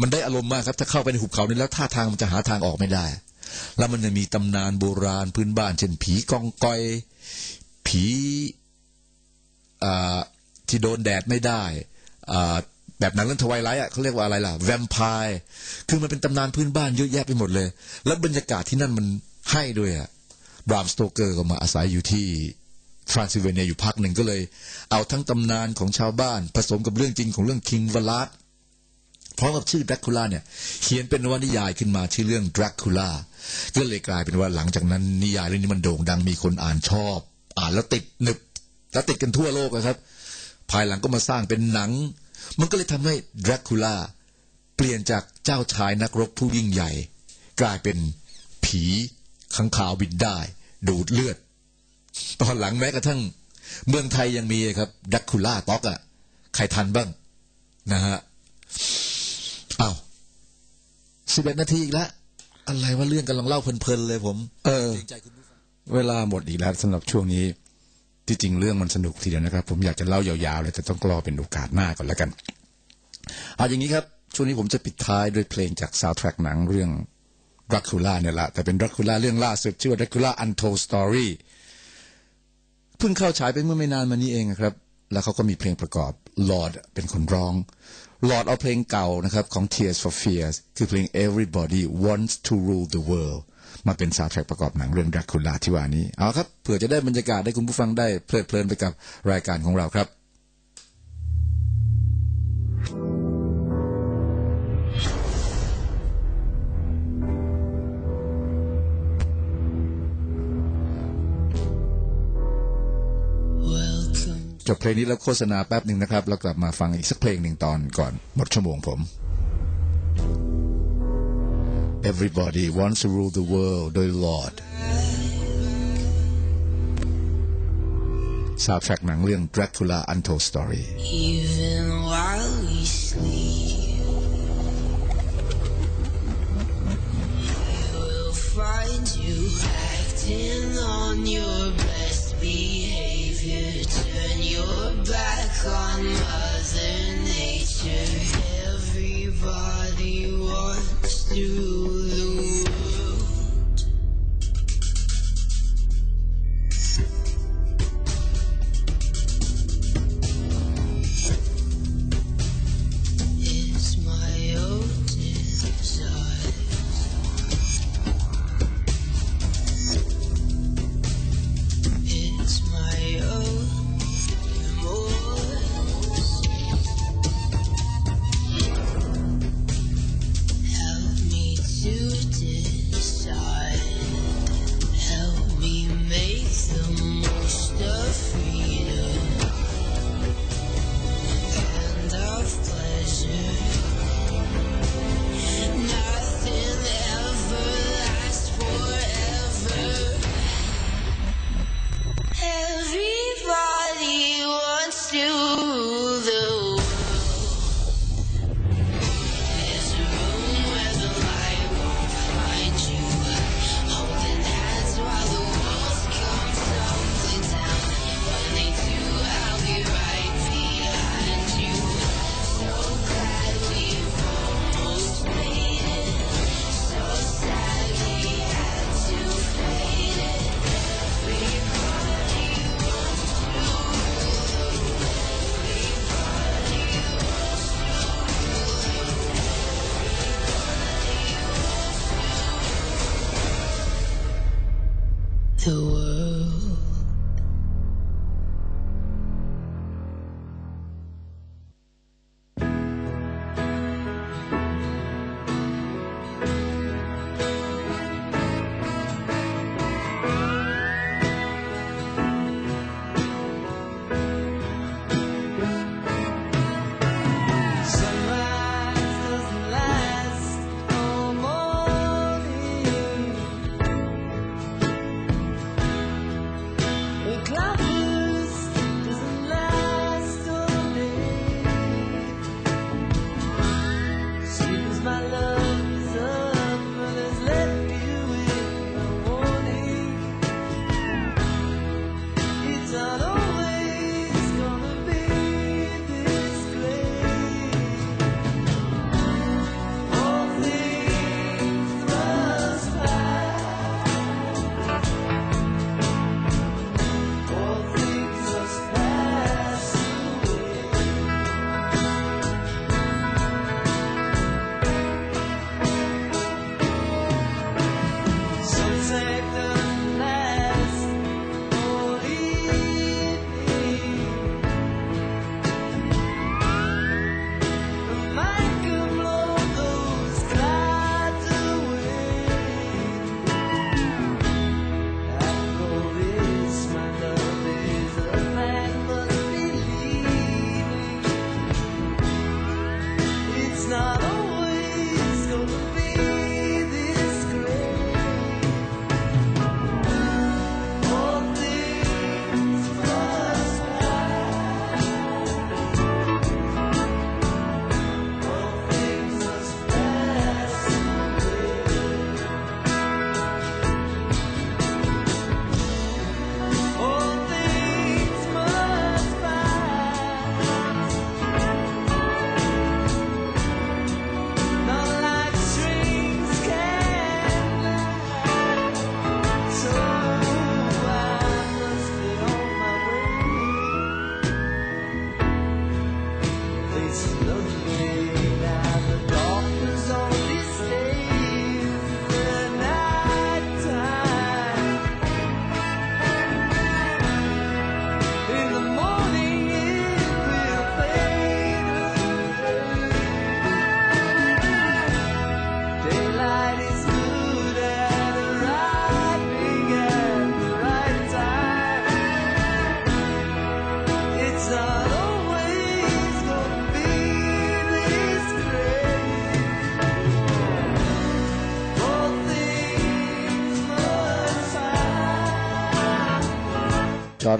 มันได้อารมณ์มากครับ ถ้าเข้าไปในหุบเขานี้แล้วท่าทางมันจะหาทางออกไม่ได้ แล้วมันจะมีตำนานโบราณพื้นบ้าน เช่นผีกองกอย ผีที่โดนแดดไม่ได้แบบหนังเรื่องทวายไลท์อะเขาเรียกว่าอะไรล่ะแวมไพร์คือมันเป็นตำนานพื้นบ้านเยอะแยะไปหมดเลย แล้วบรรยากาศที่นั่นมันให้ด้วยอะบรามสโตเกอร์ก็มาอาศัยอยู่ที่ ทรานซิลเวเนียอยู่พักหนึ่งก็เลย เอาทั้งตำนานของชาวบ้าน ผสมกับเรื่องจริงของเรื่องคิงวลาดพร้อมกับชื่อแดร็กคูล่าเนี่ยเขียนเป็นนวนิยายขึ้นมาชื่อเรื่องแดร็กคูล่าก็เลยกลายเป็นว่าหลังจากนั้นนิยายเรื่องนี้มันโด่งดังมีคนอ่านชอบ อ่านแล้วติดหนึบแล้วติดกันทั่วโลกอะครับ ภายหลังก็มาสร้างเป็นหนัง มันก็เลยทำให้แดร็กคูล่าเปลี่ยนจากเจ้าชายนักรบผู้ยิ่งใหญ่ กลายเป็นผีขังขาวบินได้ ดูดเลือด ตอนหลังแม้กระทั่ง เมืองไทยยังมีครับดราคูล่าต็อกอะใครทันบ้าง นะฮะอ้าวสิบเอ็ดนาทีอีกแล้วอะไรว่าเรื่องกำลังเล่าเพลินๆเลยผม เออ เวลาหมดอีกแล้วสำหรับช่วงนี้ที่จริงเรื่องมันสนุกทีเดียวนะครับ ผมอยากจะเล่ายาวๆเลยแต่ต้องรอเป็นโอกาสหน้าก่อนแล้วกันเอาอย่างนี้ครับ ช่วงนี้ผมจะปิดท้ายด้วยเพลงจากซาวด์แทร็กหนังเรื่อง Dracula เนี่ยแหละแต่เป็น Dracula เรื่องล่าสุดชื่อว่า Dracula Untold Story เพิ่งเข้าฉายไปเมื่อไม่นานมานี้เองครับ แล้วเขาก็มีเพลงประกอบ Lord เป็นคนร้อง Lord เอาเพลงเก่านะครับของ Tears for Fears คือเพลง Everybody Wants to Rule the World มาเป็นซาวด์แทร็กประกอบหนังเรื่อง Dracula ที่ว่านี้ เอาครับเผื่อจะได้บรรยากาศให้คุณผู้ฟังได้เพลิดเพลินไปกับรายการของเราครับ จบเพลงนี้แล้วโฆษณาแป๊บหนึ่งนะครับ แล้วกลับมาฟังอีกสักเพลงหนึ่งตอนก่อนหมดชั่วโมงผม Everybody wants to rule the world โดย Lord ซาวด์แทร็กหนังเรื่อง Dracula Untold Story Even while we sleep, you will find you acting on your best behavior. Back on Mother Nature. Everybody wants to rule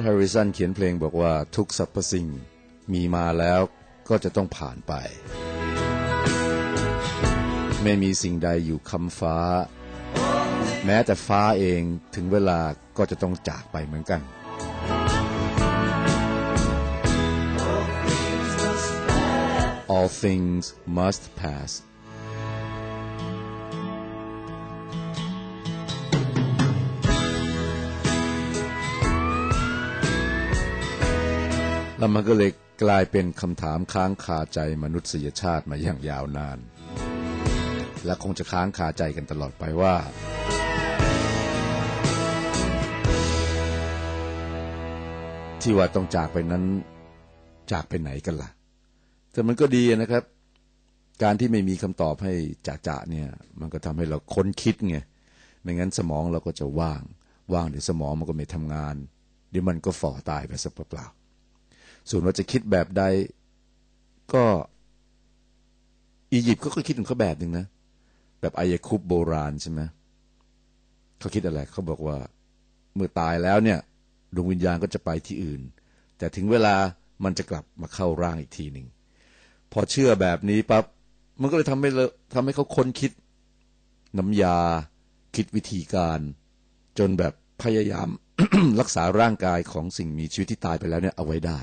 ฮร์ริสันเขียนเพลงบอกว่าทุกสรรพสิ่งมีมาแล้วก็จะต้องผ่านไป ไม่มีสิ่งใดอยู่คำฟ้า แม้แต่ฟ้าเองถึงเวลาก็จะต้องจากไปเหมือนกัน All things must pass แล้วมันก็เลยกลายเป็นคำถามค้างคาใจมนุษยชาติมาอย่างยาวนาน และคงจะค้างคาใจกันตลอดไปว่า ที่ว่าต้องจากไปนั้นจากไปไหนกันล่ะ แต่มันก็ดีนะครับ การที่ไม่มีคำตอบให้จ่าๆเนี่ย มันก็ทำให้เราค้นคิดไงไม่งั้นสมองเราก็จะว่าง ว่างเดี๋ยวสมองมันก็ไม่ทำงานเดี๋ยวมันก็ฝ่อตายไปซะเปล่าๆ ส่วนว่าจะคิดแบบใดก็อียิปต์เขาก็คิดของเขาแบบหนึ่งนะ แบบอายาคุปโบราณใช่ไหมเขาคิดอะไรเขาบอกว่า เมื่อตายแล้วเนี่ยดวงวิญญาณก็จะไปที่อื่น แต่ถึงเวลามันจะกลับมาเข้าร่างอีกทีหนึ่งพอเชื่อแบบนี้ปั๊บมันก็เลยทำให้ทำให้เขาค้นคิดน้ำยา คิดวิธีการ จนแบบพยายามรักษาร่างกายของสิ่งมีชีวิตที่ตายไปแล้วเนี่ยเอาไว้ได้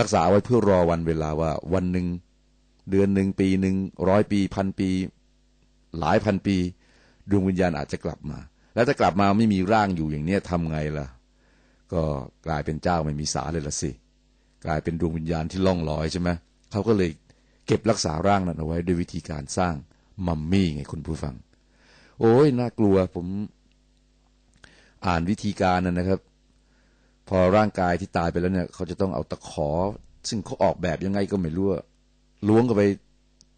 รักษาไว้เพื่อรอวันเวลาว่าวันหนึ่ง เดือนหนึ่งปีหนึ่งร้อยปีพันปี หลายพันปี ดวงวิญญาณอาจจะกลับมา แล้วถ้ากลับมาไม่มีร่างอยู่อย่างเนี้ยทำไงล่ะ ก็กลายเป็นเจ้าไม่มีสาเลยละสิ กลายเป็นดวงวิญญาณที่ล่องลอยใช่ไหมเขาก็เลยเก็บรักษาร่างนั้นเอาไว้ด้วยวิธีการสร้างมัมมี่ไงคุณผู้ฟัง โอ้ยน่ากลัวผม อ่านวิธีการนะนะครับ พอร่างกายที่ตายไปแล้วเนี่ย เขาจะต้องเอาตะขอ ซึ่งเขาออกแบบยังไงก็ไม่รู้ล้วงเข้าไป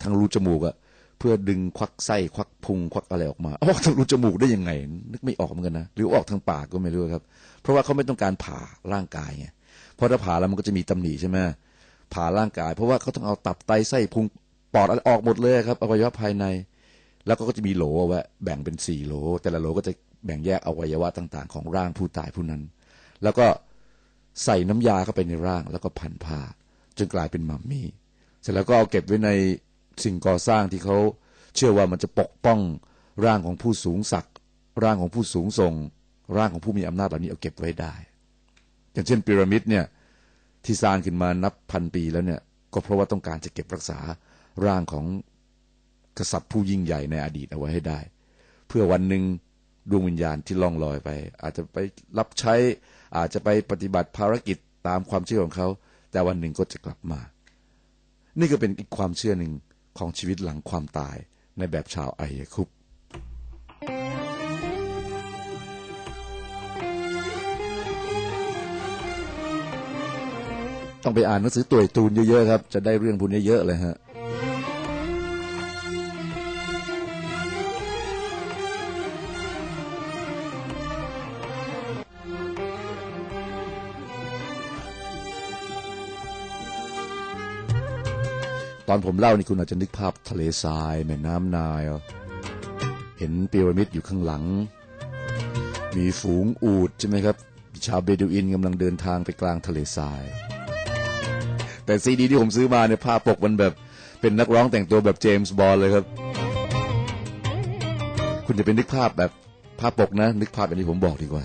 ทางรูจมูกอะเพื่อดึงควักไส้ควักพุงควักอะไรออกมาออกทางรูจมูกได้ยังไง นึกไม่ออกเหมือนกันนะหรือออกทางปากก็ไม่รู้ครับ เพราะว่าเขาไม่ต้องการผ่าร่างกายไงเพราะถ้าผ่าแล้วมันก็จะมีตำหนิใช่ไหมผ่าร่างกาย เพราะว่าเขาต้องเอาตับไตไส้พุงปอดอะไรออกหมดเลยครับอวัยวะภายใน แล้วก็จะมีโหลเอาไว้แบ่งเป็นสี่โหล แต่ละโหลก็จะแบ่งแยกอวัยวะต่าง ๆ ของร่างผู้ตายผู้นั้น แล้วก็ใส่น้ำยาเข้าไปในร่าง แล้วก็พันผ้าจนกลายเป็นมัมมี่เสร็จแล้วก็เอาเก็บไว้ในสิ่งก่อสร้างที่เขาเชื่อว่ามันจะปกป้องร่างของผู้สูงศักดิ์ร่างของผู้สูงส่ง ร่างของผู้มีอำนาจเหล่านี้เอาเก็บไว้ได้ อย่างเช่นพีระมิดเนี่ยที่สร้างขึ้นมานับพันปีแล้วเนี่ยก็เพราะว่าต้องการจะเก็บรักษาร่างของกษัตริย์ผู้ยิ่งใหญ่ในอดีตเอาไว้ให้ได้ เพื่อวันหนึ่งดวงวิญญาณที่ล่องลอยไป อาจจะไปรับใช้ อาจจะไปปฏิบัติภารกิจตามความเชื่อของเขา แต่วันหนึ่งก็จะกลับมา นี่ก็เป็นอีกความเชื่อหนึ่งของชีวิตหลังความตายในแบบชาวไอเยคุปต้องไปอ่านหนังสือตัวตูนเยอะๆครับ จะได้เรื่องพวกนี้เยอะเลยฮะ ตอนผมเล่านี่คุณอาจจะนึกภาพทะเลทราย แม่น้ำนาย เห็นพีระมิดอยู่ข้างหลัง มีฝูงอูดใช่ไหมครับ ชาวเบดูอินกำลังเดินทางไปกลางทะเลทราย แต่ซีดีที่ผมซื้อมาเนี่ยภาพปกมันแบบเป็นนักร้องแต่งตัวแบบเจมส์บอลเลยครับ คุณจะเป็นนึกภาพแบบภาพปกนะ นึกภาพอย่างที่ผมบอกดีกว่า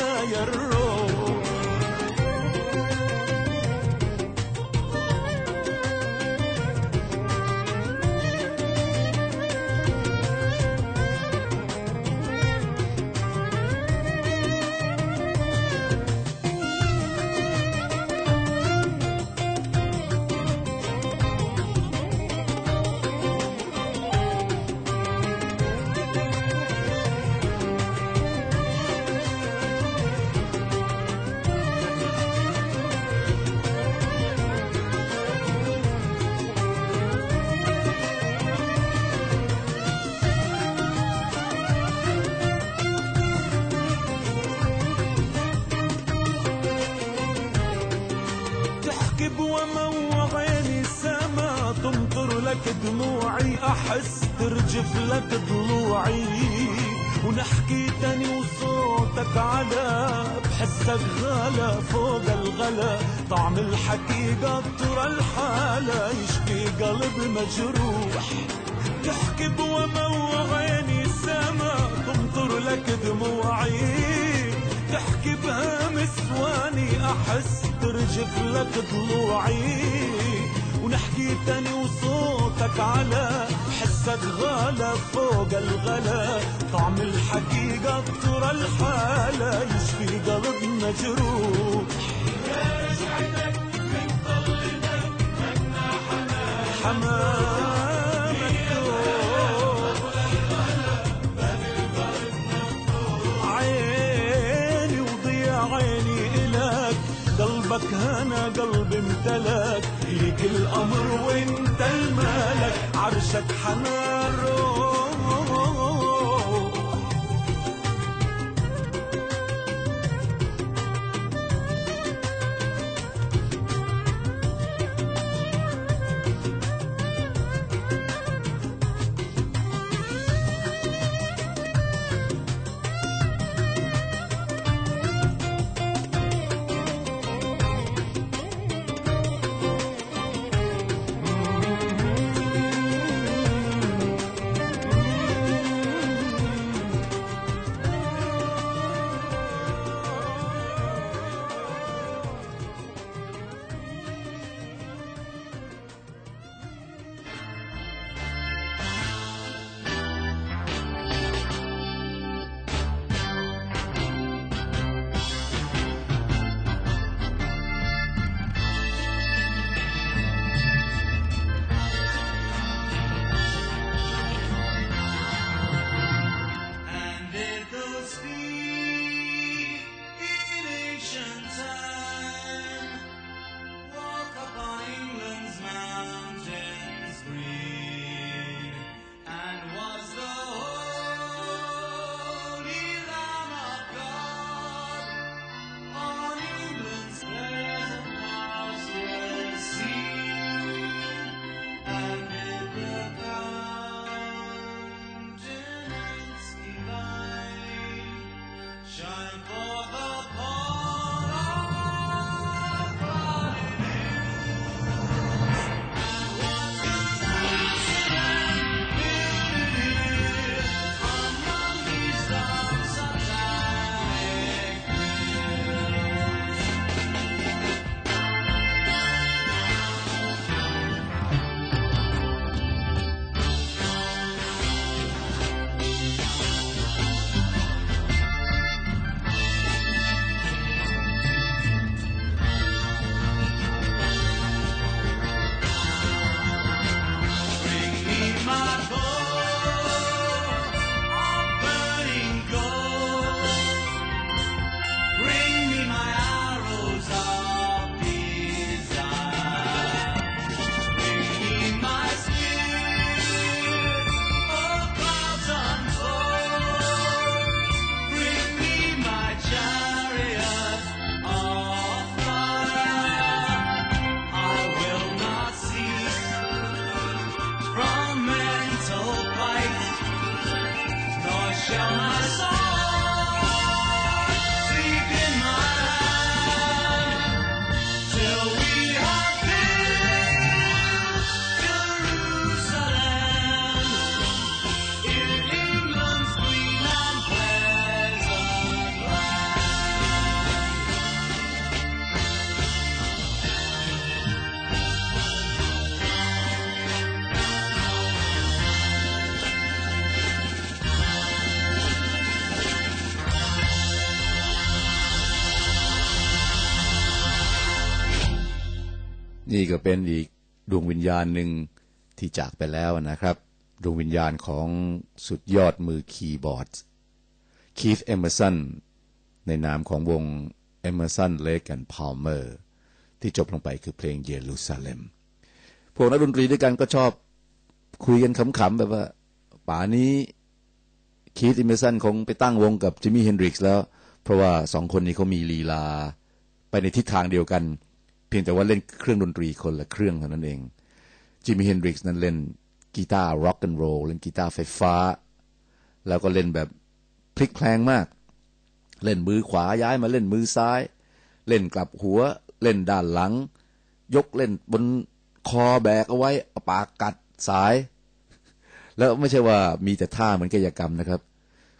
عرشك حنايا الروح مجروح تحكي بوموع عيني السما تمطر لك دموعي. تحكي بهمس واني أحس ترجف لك ضلوعي ونحكي تاني وصوتك على حسك غلا فوق الغلا. طعم الحكي قطر الحالة يشفي قلب مجروح حمامك عيني عيني إلك قلبك هنا قلبي امتلك ليك الأمر وانت الملك عرشك حنان. นี่ก็เป็นอีกดวงวิญญาณหนึ่งที่จากไปแล้วนะครับ ดวงวิญญาณของสุดยอดมือคีย์บอร์ดคีฟเอม r ร์สันในนามของวงเอม r ร์สันเลกแอนพาลเมอร์ที่จบลงไปคือเพลงเยรูซาเล็ม พวกนักดนตรีด้วยกันก็ชอบคุยกันขำๆแบบว่าป่านนี้คีธเอเมอร์สันคงไปตั้งวงกับจิมมี่เฮนดริกส์แล้ว เพราะว่าสองคนนี้เขามีลีลาไปในทิศทางเดียวกัน เพียงแต่ว่าเล่นเครื่องดนตรีคนละเครื่องเท่านั้นเองจิมมี่เฮนดริกส์นั้นเล่นกีตาร์ร็อกแอนด์โรลเล่นกีตาร์ไฟฟ้า แล้วก็เล่นแบบพลิกแพลงมาก เล่นมือขวาย้ายมาเล่นมือซ้าย เล่นกลับหัว เล่นด้านหลัง ยกเล่นบนคอแบกเอาไว้เอาปากกัดสาย แล้วไม่ใช่ว่ามีแต่ท่าเหมือนกายกรรมนะครับ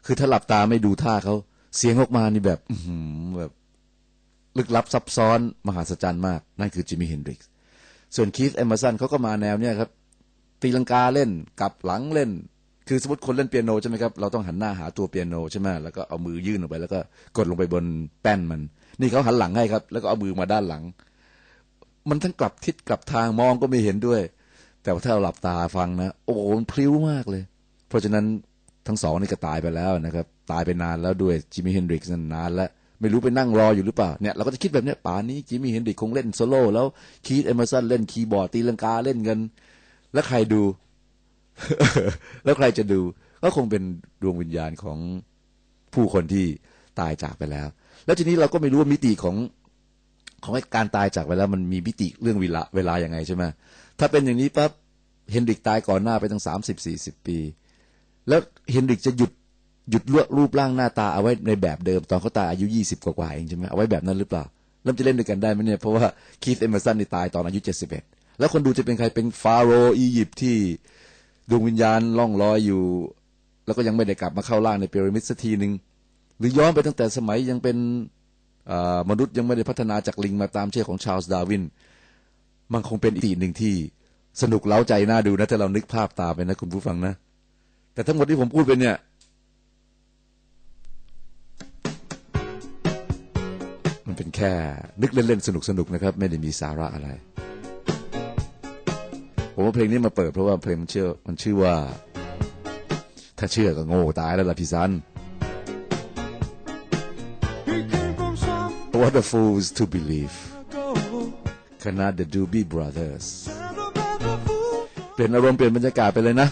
คือถ้าหลับตาไม่ดูท่าเขาเสียงออกมานี่แบบแบบ ลึกลับซับซ้อนมหาศาลมาก นั่นคือจิมมี่เฮนดริกส์ส่วนคีธเอมเมอร์สันเขาก็มาแนวเนี้ยครับ ตีลังกาเล่นกลับหลังเล่น คือสมมติคนเล่นเปียโนใช่ไหมครับ เราต้องหันหน้าหาตัวเปียโนใช่ไหมแล้วก็เอามือยื่นออกไป แล้วก็กดลงไปบนแป้นมัน นี่เขาหันหลังให้ครับ แล้วก็เอามือมาด้านหลัง มันทั้งกลับทิศกลับทางมองก็ไม่เห็นด้วย แต่ว่าถ้าเราหลับตาฟังนะ โอ้โหมันพลิ้วมากเลย เพราะฉะนั้นทั้งสองนี่ก็ตายไปแล้วนะครับ ตายไปนานแล้วด้วยจิมมี่เฮนดริกส์นั้นนานแล้ว ไม่รู้ไปนั่งรออยู่หรือเปล่าเนี่ยเราก็จะคิดแบบเนี้ยป่านนี้จิมมี่เฮนดริกส์คงเล่นโซโล่แล้วคีธเอเมอร์สันเล่นคีย์บอร์ดตีลังกาเล่นกัน แล้วใครดู แล้วใครจะดู ก็คงเป็นดวงวิญญาณของผู้คนที่ตายจากไปแล้ว แล้วทีนี้เราก็ไม่รู้ว่ามิติของของการตายจากไปแล้ว มันมีมิติเรื่องเวลาเวลาอย่างไงใช่ไหมถ้าเป็นอย่างนี้ปั๊บเฮนดริกตายก่อนหน้าไปตั้งสามสิบสี่สิบปี แล้วเฮนดริกจะหยุด หยุดลวรูปร่างหน้าตาเอาไว้ในแบบเดิม ตอนเขาตายอายุยี่สิบกว่าๆเองใช่ไหมเอาไว้แบบนั้นหรือเปล่าแล้วจะเล่นด้วยกันได้ไหมเนี่ยเพราะว่าคีธเอเมอร์สันนี่ตายตอนอายุเจ็ดสิบเอ็ดแล้วคนดูจะเป็นใครเป็นฟาโรห์อียิปต์ที่ดวงวิญญาณล่องลอยอยู่ แล้วก็ยังไม่ได้กลับมาเข้าร่างในพีระมิดสักทีหนึ่งหรือย้อนไปตั้งแต่สมัยยังเป็นมนุษย์ยังไม่ได้พัฒนาจากลิงมาตามเชื่อของชาร์ลส์ดาร์วิน มันคงเป็นอีกหนึ่งที่สนุกเล้าใจน่าดูนะถ้าเรานึกภาพตามไปนะคุณผู้ฟังนะ แต่ทั้งหมดที่ผมพูดไปเนี่ย เป็นแค่นึกเล่นๆสนุกๆนะครับ ไม่ได้มีสาระอะไร ผมว่าเพลงนี้มาเปิดเพราะว่าเพลงมันเชื่อมันชื่อว่า ถ้าเชื่อก็โง่ตายแล้วล่ะพี่ซัน He came from some What a fools to believe ago. cannot the Doobie Brothers เปลี่ยนอารมณ์เปลี่ยนบรรยากาศไปเลยนะ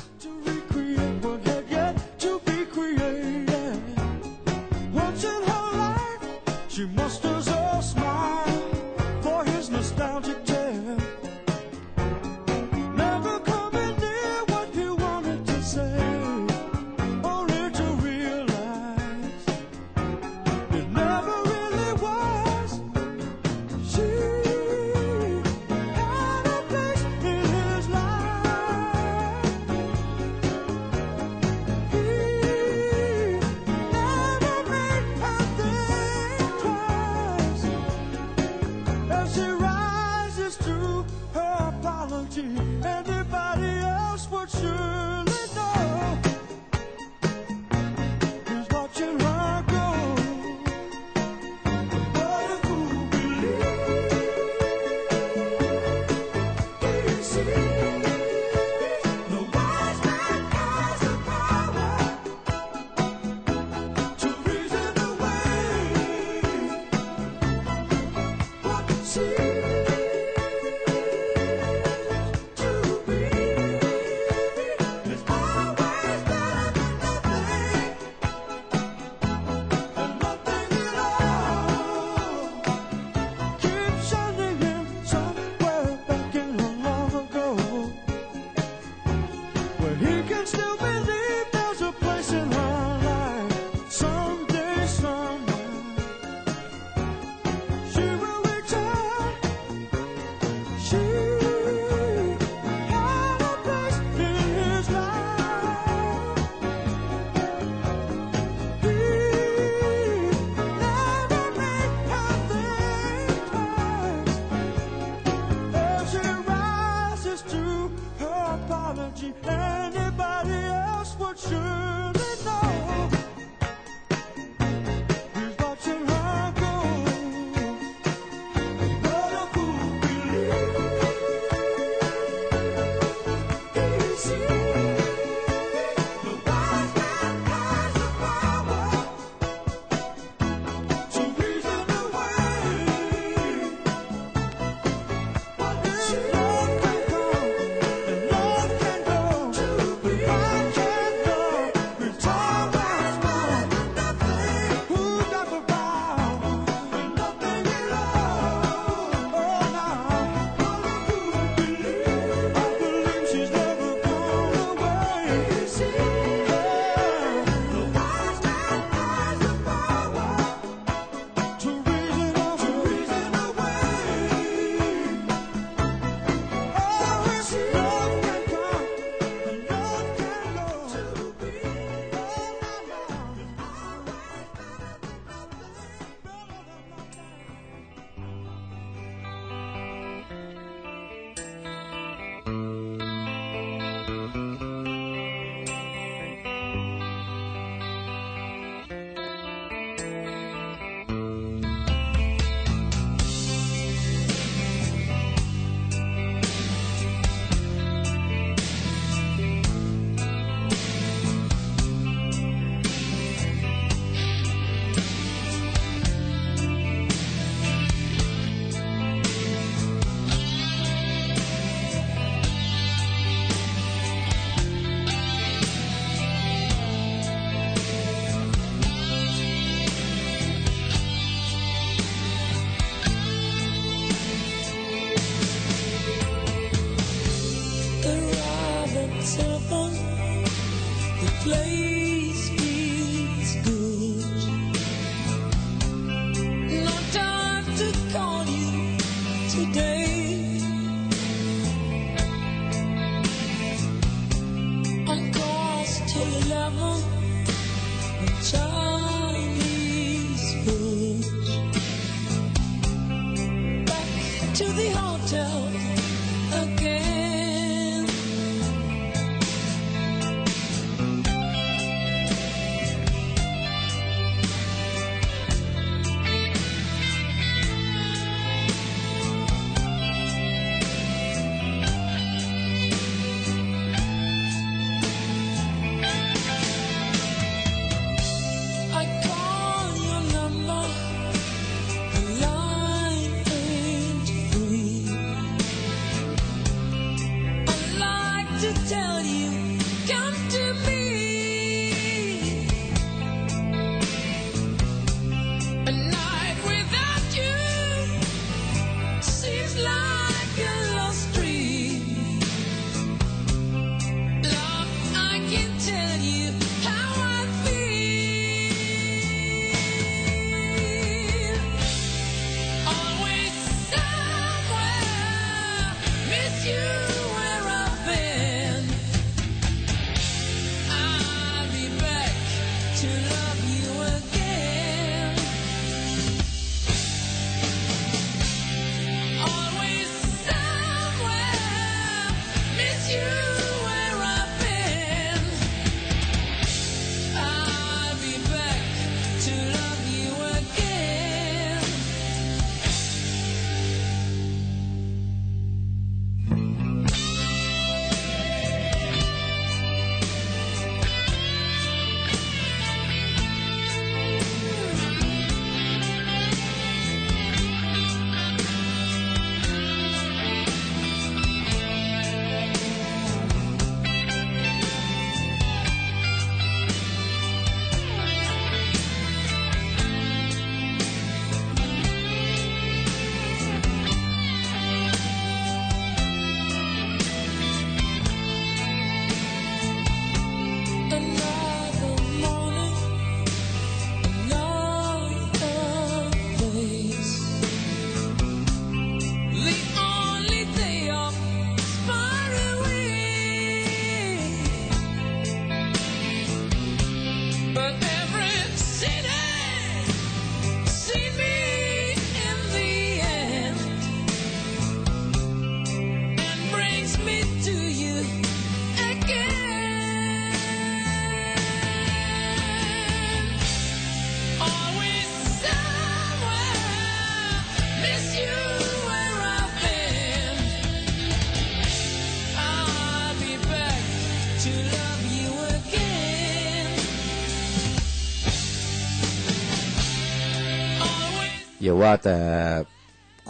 อย่าว่าแต่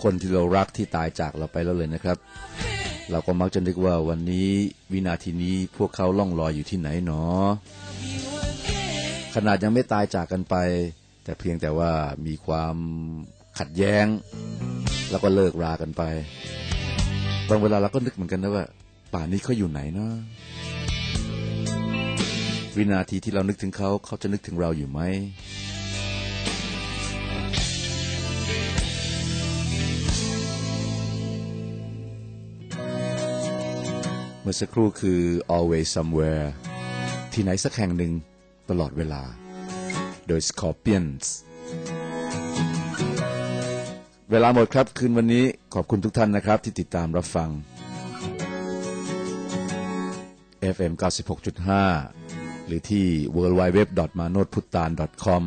คนที่เรารักที่ตายจากเราไปแล้วเลยนะครับ เราก็มักจะนึกว่าวันนี้วินาทีนี้พวกเขาล่องลอยอยู่ที่ไหนหนอ ขนาดยังไม่ตายจากกันไป แต่เพียงแต่ว่ามีความขัดแย้ง แล้วก็เลิกรากันไปบางเวลาเราก็นึกเหมือนกันนะว่า ป่านนี้เขาอยู่ไหนเนาะวินาทีที่เรานึกถึงเขาเขาจะนึกถึงเราอยู่ไหม มื่อสักครู่คือ always somewhere ที่ไหนสักแห่งหนึ่งตลอดเวลา โดย Scorpions เวลาหมดครับคืนวันนี้ขอบคุณทุกท่านนะครับ ที่ติดตามรับฟัง FM 96.5 หรือที่ www.manotputan.com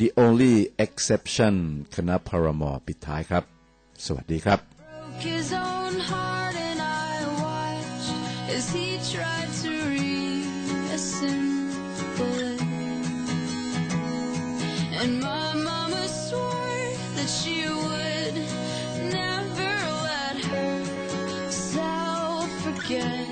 The only exception คณะพารมอปิดท้ายครับ สวัสดีครับ his own heart and I watched as he tried to reassemble it. And my mama swore that she would never let herself forget.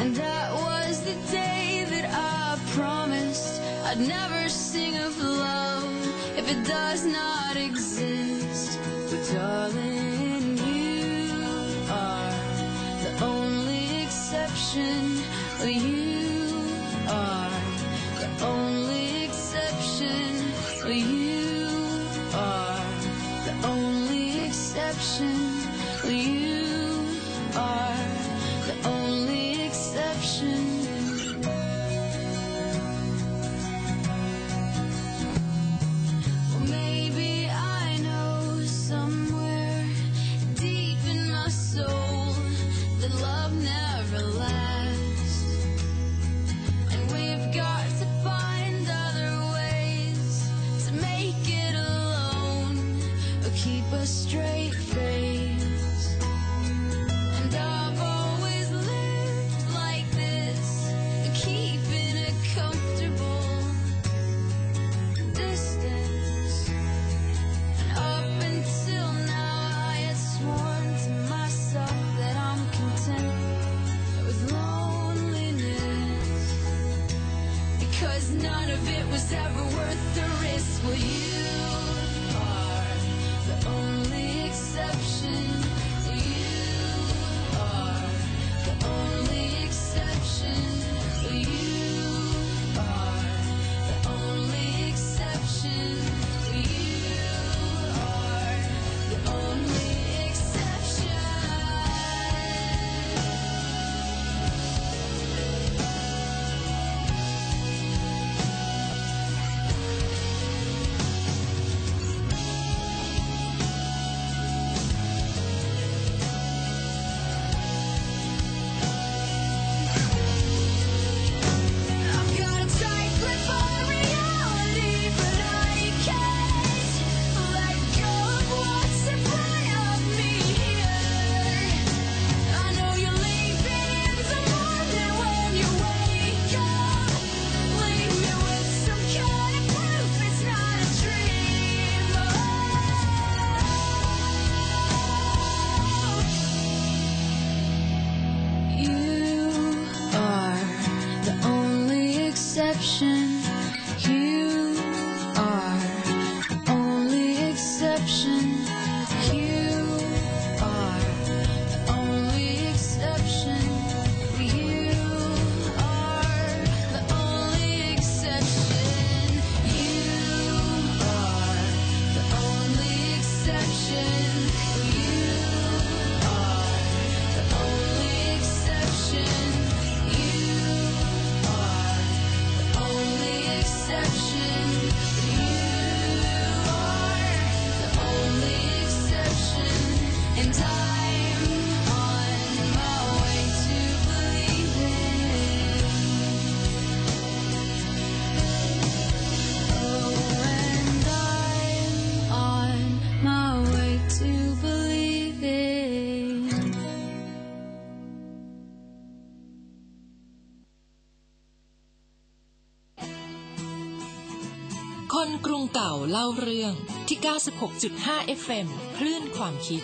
And that was the day that I promised I'd never sing of love if it does not exist. Darling, you are the only exception. เล่าเรื่องที่ 96.5 FM คลื่นความคิด